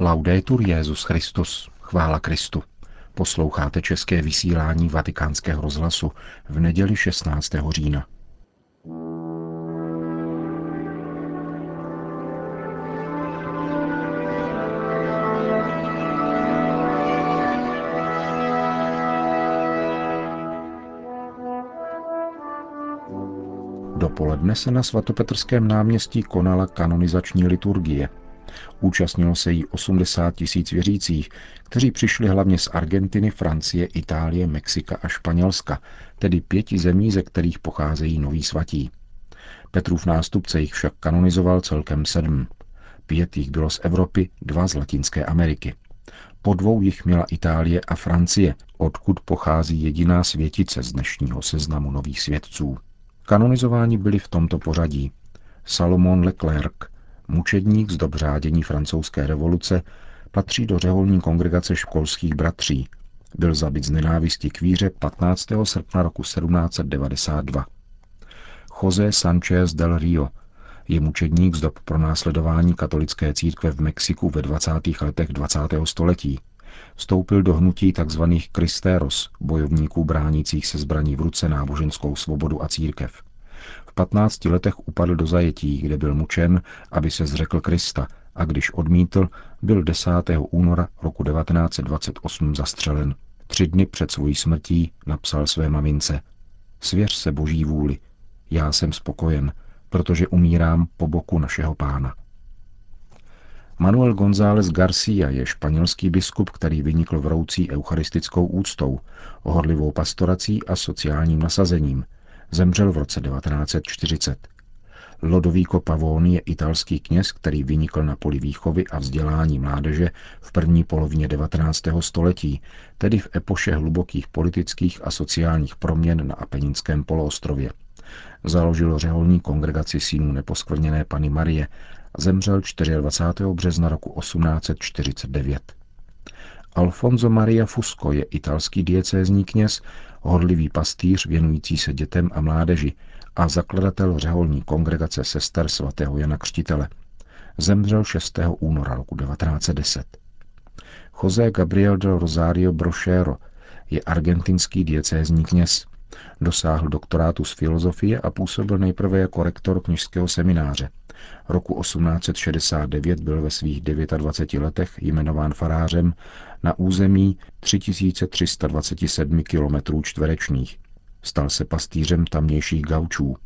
Laudetur Jezus Christus, chvála Kristu. Posloucháte české vysílání Vatikánského rozhlasu v neděli 16. října. Dopoledne se na svatopetrském náměstí konala kanonizační liturgie. Účastnilo se jí 80 tisíc věřících, kteří přišli hlavně z Argentiny, Francie, Itálie, Mexika a Španělska, tedy pěti zemí, ze kterých pocházejí noví svatí. Petrův nástupce jich však kanonizoval celkem sedm. Pět jich bylo z Evropy, dva z Latinské Ameriky. Po dvou jich měla Itálie a Francie, odkud pochází jediná světice z dnešního seznamu nových svědců. Kanonizováni byli v tomto pořadí. Salomon Leclerc, mučedník z dobřádění francouzské revoluce, patří do řeholní kongregace školských bratří. Byl zabit z nenávisti k víře 15. srpna roku 1792. José Sanchez del Rio je mučedník z dob pronásledování katolické církve v Mexiku ve 20. letech 20. století. Vstoupil do hnutí tzv. Kristéros, bojovníků bránících se zbraní v ruce náboženskou svobodu a církev. V 15 letech upadl do zajetí, kde byl mučen, aby se zřekl Krista a když odmítl, byl 10. února roku 1928 zastřelen. Tři dny před svojí smrtí napsal své mamince Svěř se boží vůli, já jsem spokojen, protože umírám po boku našeho pána. Manuel González García je španělský biskup, který vynikl vroucí eucharistickou úctou, ohorlivou pastorací a sociálním nasazením. Zemřel v roce 1940. Lodovíko Pavón je italský kněz, který vynikl na poli výchovy a vzdělání mládeže v první polovině 19. století, tedy v epoše hlubokých politických a sociálních proměn na Apeninském poloostrově. Založil řeholní kongregaci synů neposkvrněné Pany Marie a zemřel 24. března roku 1849. Alfonso Maria Fusco je italský diecézní kněz, hodlivý pastýř věnující se dětem a mládeži a zakladatel řeholní kongregace sester svatého Jana Křtitele. Zemřel 6. února roku 1910. José Gabriel del Rosario Brochero je argentinský diecézní kněz. Dosáhl doktorátu z filozofie a působil nejprve jako rektor knižského semináře. Roku 1869 byl ve svých 29 letech jmenován farářem na území 3327 km čtverečních. Stal se pastýřem tamnějších gaučů.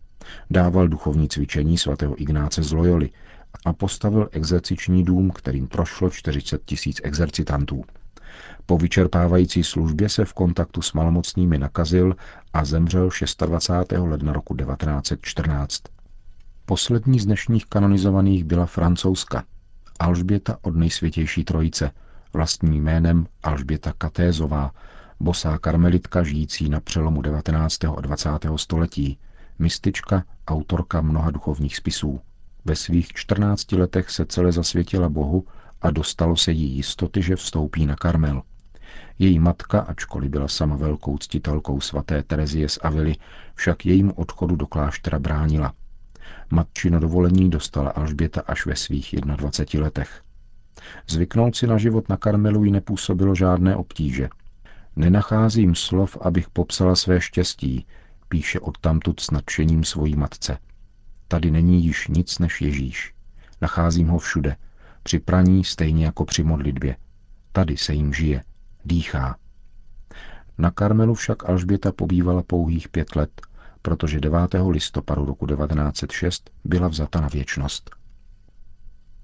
Dával duchovní cvičení svatého Ignáce z Loyoli a postavil exerciční dům, kterým prošlo 40 tisíc exercitantů. Po vyčerpávající službě se v kontaktu s malomocnými nakazil a zemřel 26. ledna roku 1914. Poslední z dnešních kanonizovaných byla francouzska. Alžběta od nejsvětější trojice, vlastním jménem Alžběta Katézová, bosá karmelitka žijící na přelomu 19. a 20. století, mystička, autorka mnoha duchovních spisů. Ve svých 14 letech se celé zasvětila Bohu a dostalo se jí jistoty, že vstoupí na Karmel. Její matka, ačkoliv byla sama velkou ctitelkou svaté Terezie z Avily, však jejímu odchodu do kláštera bránila. Matčino dovolení dostala Alžběta až ve svých 21 letech. Zvyknout si na život na Karmelu jí nepůsobilo žádné obtíže. Nenacházím slov, abych popsala své štěstí, píše odtamtud s nadšením svojí matce. Tady není již nic než Ježíš. Nacházím ho všude, při praní stejně jako při modlitbě. Tady se jim žije, dýchá. Na Karmelu však Alžběta pobývala pouhých pět let, protože 9. listopadu roku 1906 byla vzata na věčnost.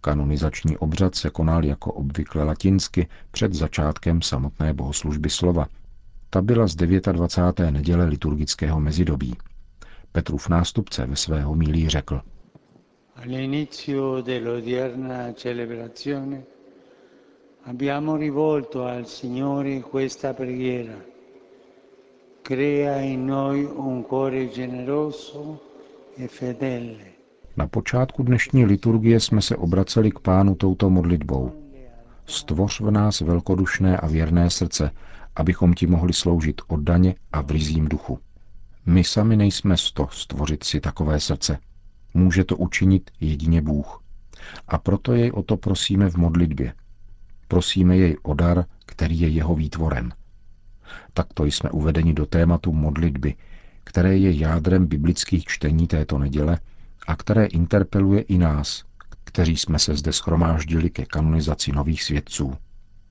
Kanonizační obřad se konal jako obvykle latinsky před začátkem samotné bohoslužby slova. Ta byla z 29. neděle liturgického mezidobí. Petrův nástupce ve svého mílí řekl. All'inizio dell'odierna celebrazione abbiamo rivolto al Signore questa preghiera. E na počátku dnešní liturgie jsme se obraceli k pánu touto modlitbou. Stvoř v nás velkodušné a věrné srdce, abychom ti mohli sloužit oddaně a v rizím duchu. My sami nejsme sto stvořit si takové srdce. Může to učinit jedině Bůh. A proto jej o to prosíme v modlitbě. Prosíme jej o dar, který je jeho výtvorem. Takto jsme uvedeni do tématu modlitby, které je jádrem biblických čtení této neděle a které interpeluje i nás, kteří jsme se zde schromáždili ke kanonizaci nových svědců.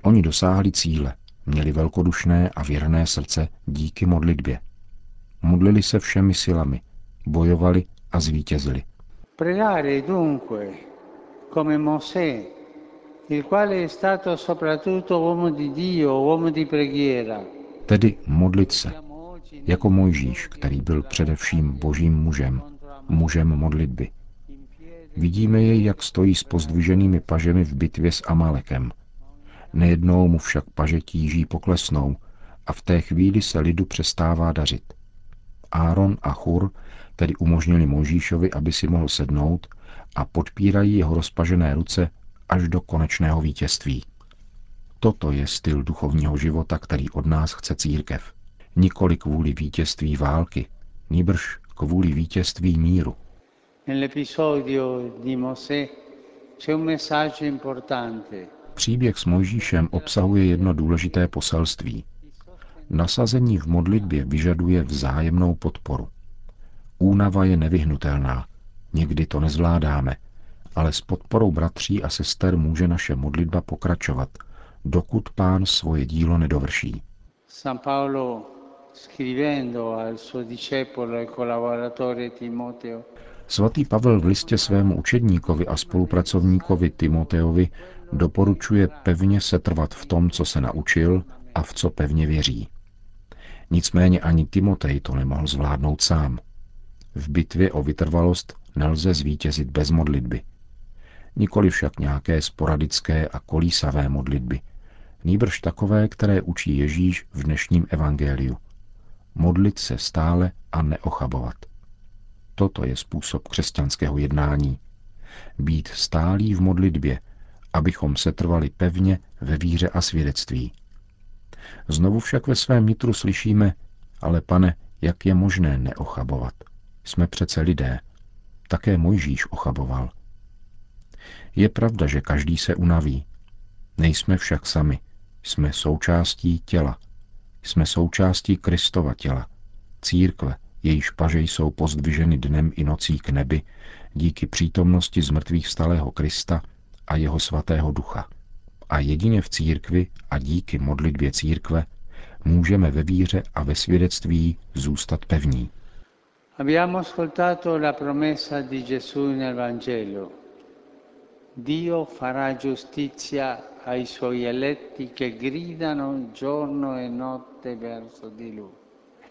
Oni dosáhli cíle, měli velkodušné a věrné srdce díky modlitbě. Modlili se všemi silami, bojovali a zvítězili. Pregare dunque, come Mosè, il quale è stato soprattutto uomo di Dio, uomo di preghiera. Tedy modlit se, jako Mojžíš, který byl především božím mužem, mužem modlitby. Vidíme jej, jak stojí s pozdviženými pažemi v bitvě s Amalekem. Nejednou mu však paže tíží poklesnou a v té chvíli se lidu přestává dařit. Áron a Chur tedy umožnili Mojžíšovi, aby si mohl sednout a podpírají jeho rozpažené ruce až do konečného vítězství. Toto je styl duchovního života, který od nás chce církev. Nikoli kvůli vítězství války, níbrž kvůli vítězství míru. Příběh s Mojžíšem obsahuje jedno důležité poselství. Nasazení v modlitbě vyžaduje vzájemnou podporu. Únava je nevyhnutelná, někdy to nezvládáme, ale s podporou bratří a sester může naše modlitba pokračovat, dokud pán svoje dílo nedovrší. San Paolo scrivendo al suo discepolo e collaboratore Timoteo Svatý Pavel v listě svému učedníkovi a spolupracovníkovi Timoteovi doporučuje pevně setrvat v tom, co se naučil a v co pevně věří. Nicméně ani Timotej to nemohl zvládnout sám. V bitvě o vytrvalost nelze zvítězit bez modlitby. Nikoli však nějaké sporadické a kolísavé modlitby. Nýbrž takové, které učí Ježíš v dnešním evangeliu. Modlit se stále a neochabovat. Toto je způsob křesťanského jednání. Být stálý v modlitbě, abychom se trvali pevně ve víře a svědectví. Znovu však ve svém nitru slyšíme, ale pane, jak je možné neochabovat? Jsme přece lidé. Také Mojžíš ochaboval. Je pravda, že každý se unaví. Nejsme však sami. Jsme součástí těla. Jsme součástí Kristova těla, církve, jejíž paže jsou pozdviženy dnem i nocí k nebi díky přítomnosti zmrtvých stalého Krista a jeho svatého ducha. A jedině v církvi a díky modlitbě církve můžeme ve víře a ve svědectví zůstat pevní. Abbiamo ascoltato la promessa di Gesù nel Vangelo. Dio farà giustizia ai suoi eletti che gridano giorno e notte verso di lui.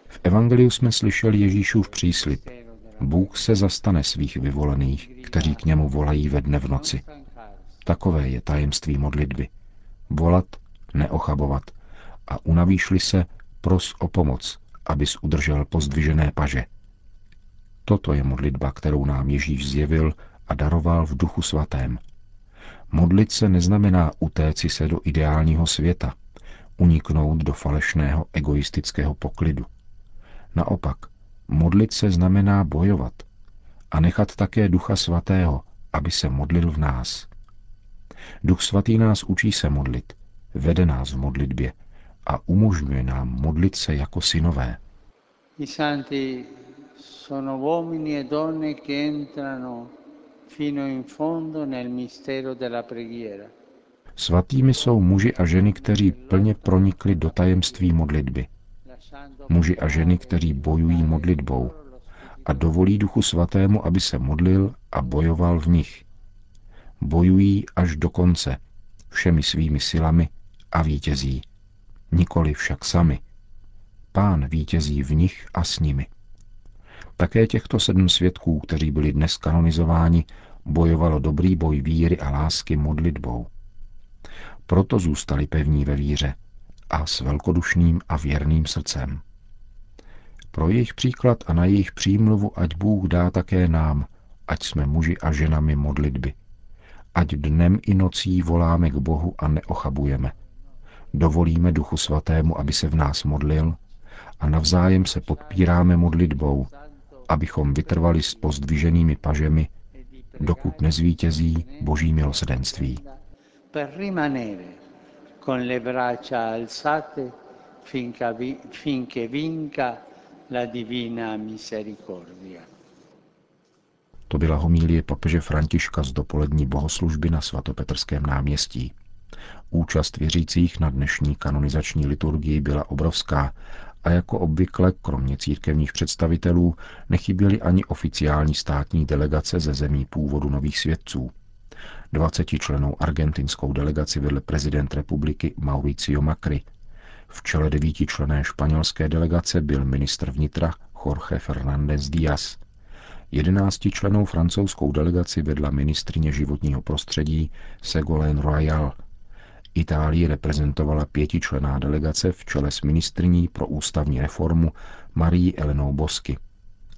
V Evangeliu jsme slyšeli Ježíšův příslip. Bůh se zastane svých vyvolených, kteří k němu volají ve dne v noci. Takové je tajemství modlitby. Volat, neochabovat a unavíšli se, pros o pomoc, abys udržel pozdvižené paže. Toto je modlitba, kterou nám Ježíš zjevil a daroval v duchu svatém. Modlit se neznamená utéci se do ideálního světa, uniknout do falešného egoistického poklidu. Naopak, modlit se znamená bojovat a nechat také Ducha Svatého, aby se modlil v nás. Duch Svatý nás učí se modlit, vede nás v modlitbě a umožňuje nám modlit se jako synové. I santi sono uomini e donne che entrano fino in fondo nel mistero della preghiera. Svatými jsou muži a ženy, kteří plně pronikli do tajemství modlitby. Muži a ženy, kteří bojují modlitbou a dovolí Duchu Svatému, aby se modlil a bojoval v nich. Bojují až do konce, všemi svými silami a vítězí. Nikoli však sami. Pán vítězí v nich a s nimi. Také těchto sedm svědků, kteří byli dnes kanonizováni, bojovalo dobrý boj víry a lásky modlitbou. Proto zůstali pevní ve víře a s velkodušným a věrným srdcem. Pro jejich příklad a na jejich přímluvu ať Bůh dá také nám, ať jsme muži a ženami modlitby. Ať dnem i nocí voláme k Bohu a neochabujeme. Dovolíme Duchu Svatému, aby se v nás modlil a navzájem se podpíráme modlitbou, abychom vytrvali s pozdviženými pažemi, dokud nezvítězí boží milosedenství. To byla homílie papeže Františka z dopolední bohoslužby na svatopetrském náměstí. Účast věřících na dnešní kanonizační liturgii byla obrovská a jako obvykle, kromě církevních představitelů, nechyběly ani oficiální státní delegace ze zemí původu nových svědců. 20 členou argentinskou delegaci vedl prezident republiky Mauricio Macri. V čele devíti člené španělské delegace byl ministr vnitra Jorge Fernández Díaz. Jedenácti členou francouzskou delegaci vedla ministrině životního prostředí Ségolène Royal – Itálii reprezentovala pětičlená delegace v čele s ministrní pro ústavní reformu Marí Elenou Bosky.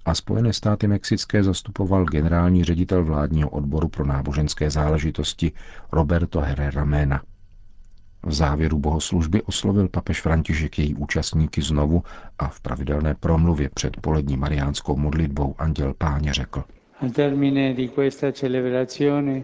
A Spojené státy mexické zastupoval generální ředitel vládního odboru pro náboženské záležitosti Roberto Herrera Mena. V závěru bohoslužby oslovil papež František její účastníky znovu a v pravidelné promluvě před polední mariánskou modlitbou Anděl Páně řekl. Termine di questa celebrazione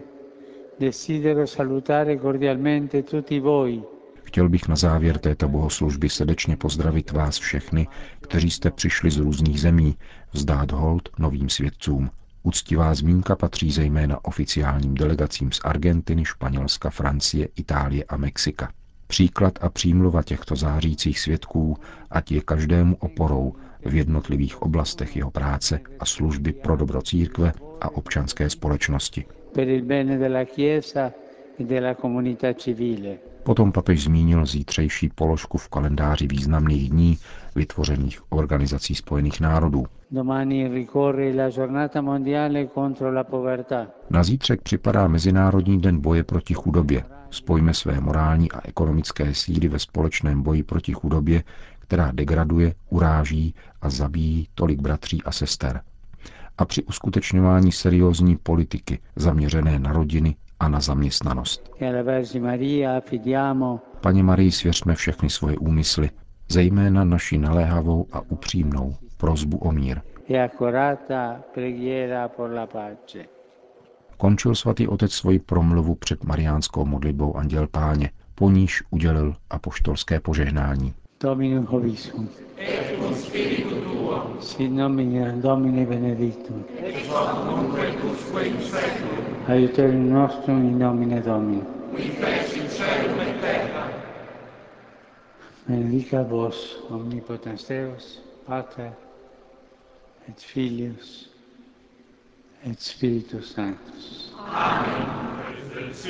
Chtěl bych na závěr této bohoslužby srdečně pozdravit vás všechny, kteří jste přišli z různých zemí, vzdát hold novým svědcům. Uctivá zmínka patří zejména oficiálním delegacím z Argentiny, Španělska, Francie, Itálie a Mexika. Příklad a přímluva těchto zářících svědků, ať je každému oporou v jednotlivých oblastech jeho práce a služby pro dobro církve a občanské společnosti per il bene della Chiesa e della comunità civile. Potom papež zmínil zítřejší položku v kalendáři významných dní vytvořených Organizací spojených národů. Na zítřek připadá Mezinárodní den boje proti chudobě. Spojme své morální a ekonomické síly ve společném boji proti chudobě, která degraduje, uráží a zabíjí tolik bratří a sester a při uskutečňování seriózní politiky zaměřené na rodiny a na zaměstnanost. Paně Marii svěřme všechny svoje úmysly, zejména naši naléhavou a upřímnou prozbu o mír. Končil svatý otec svoji promluvu před mariánskou modlitbou Anděl Páně, po níž udělil apoštolské požehnání. Dominum hovisum. Et Sit nomine Domini benedictum. Ex hoc nunc et usque in seculum. Nomine Domini. Et. Benedica vos, omnipotens Pater, et Filius, et Spiritus Sanctus. Amen. Desde